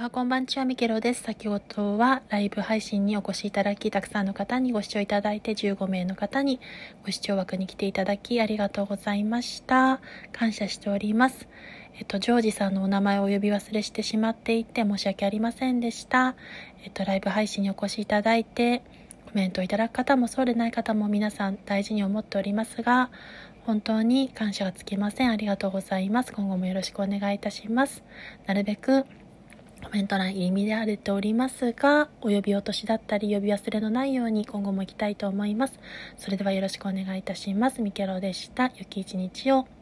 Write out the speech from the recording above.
あこんばんちは、ミケロです。先ほどはライブ配信にお越しいただき、たくさんの方にご視聴いただいて、15名の方にご視聴枠に来ていただき、ありがとうございました。感謝しております。えっと、ジョージさんのお名前をお呼び忘れしてしまっていて、申し訳ありませんでした。えっと、ライブ配信にお越しいただいて、コメントをいただく方もそうでない方も皆さん大事に思っておりますが、本当に感謝がつきません。ありがとうございます。今後もよろしくお願いいたします。なるべくコメント欄意味で荒れておりますが、お呼び落としだったり呼び忘れのないように今後も行きたいと思います。それではよろしくお願いいたします。ミケロでした。良き一日を。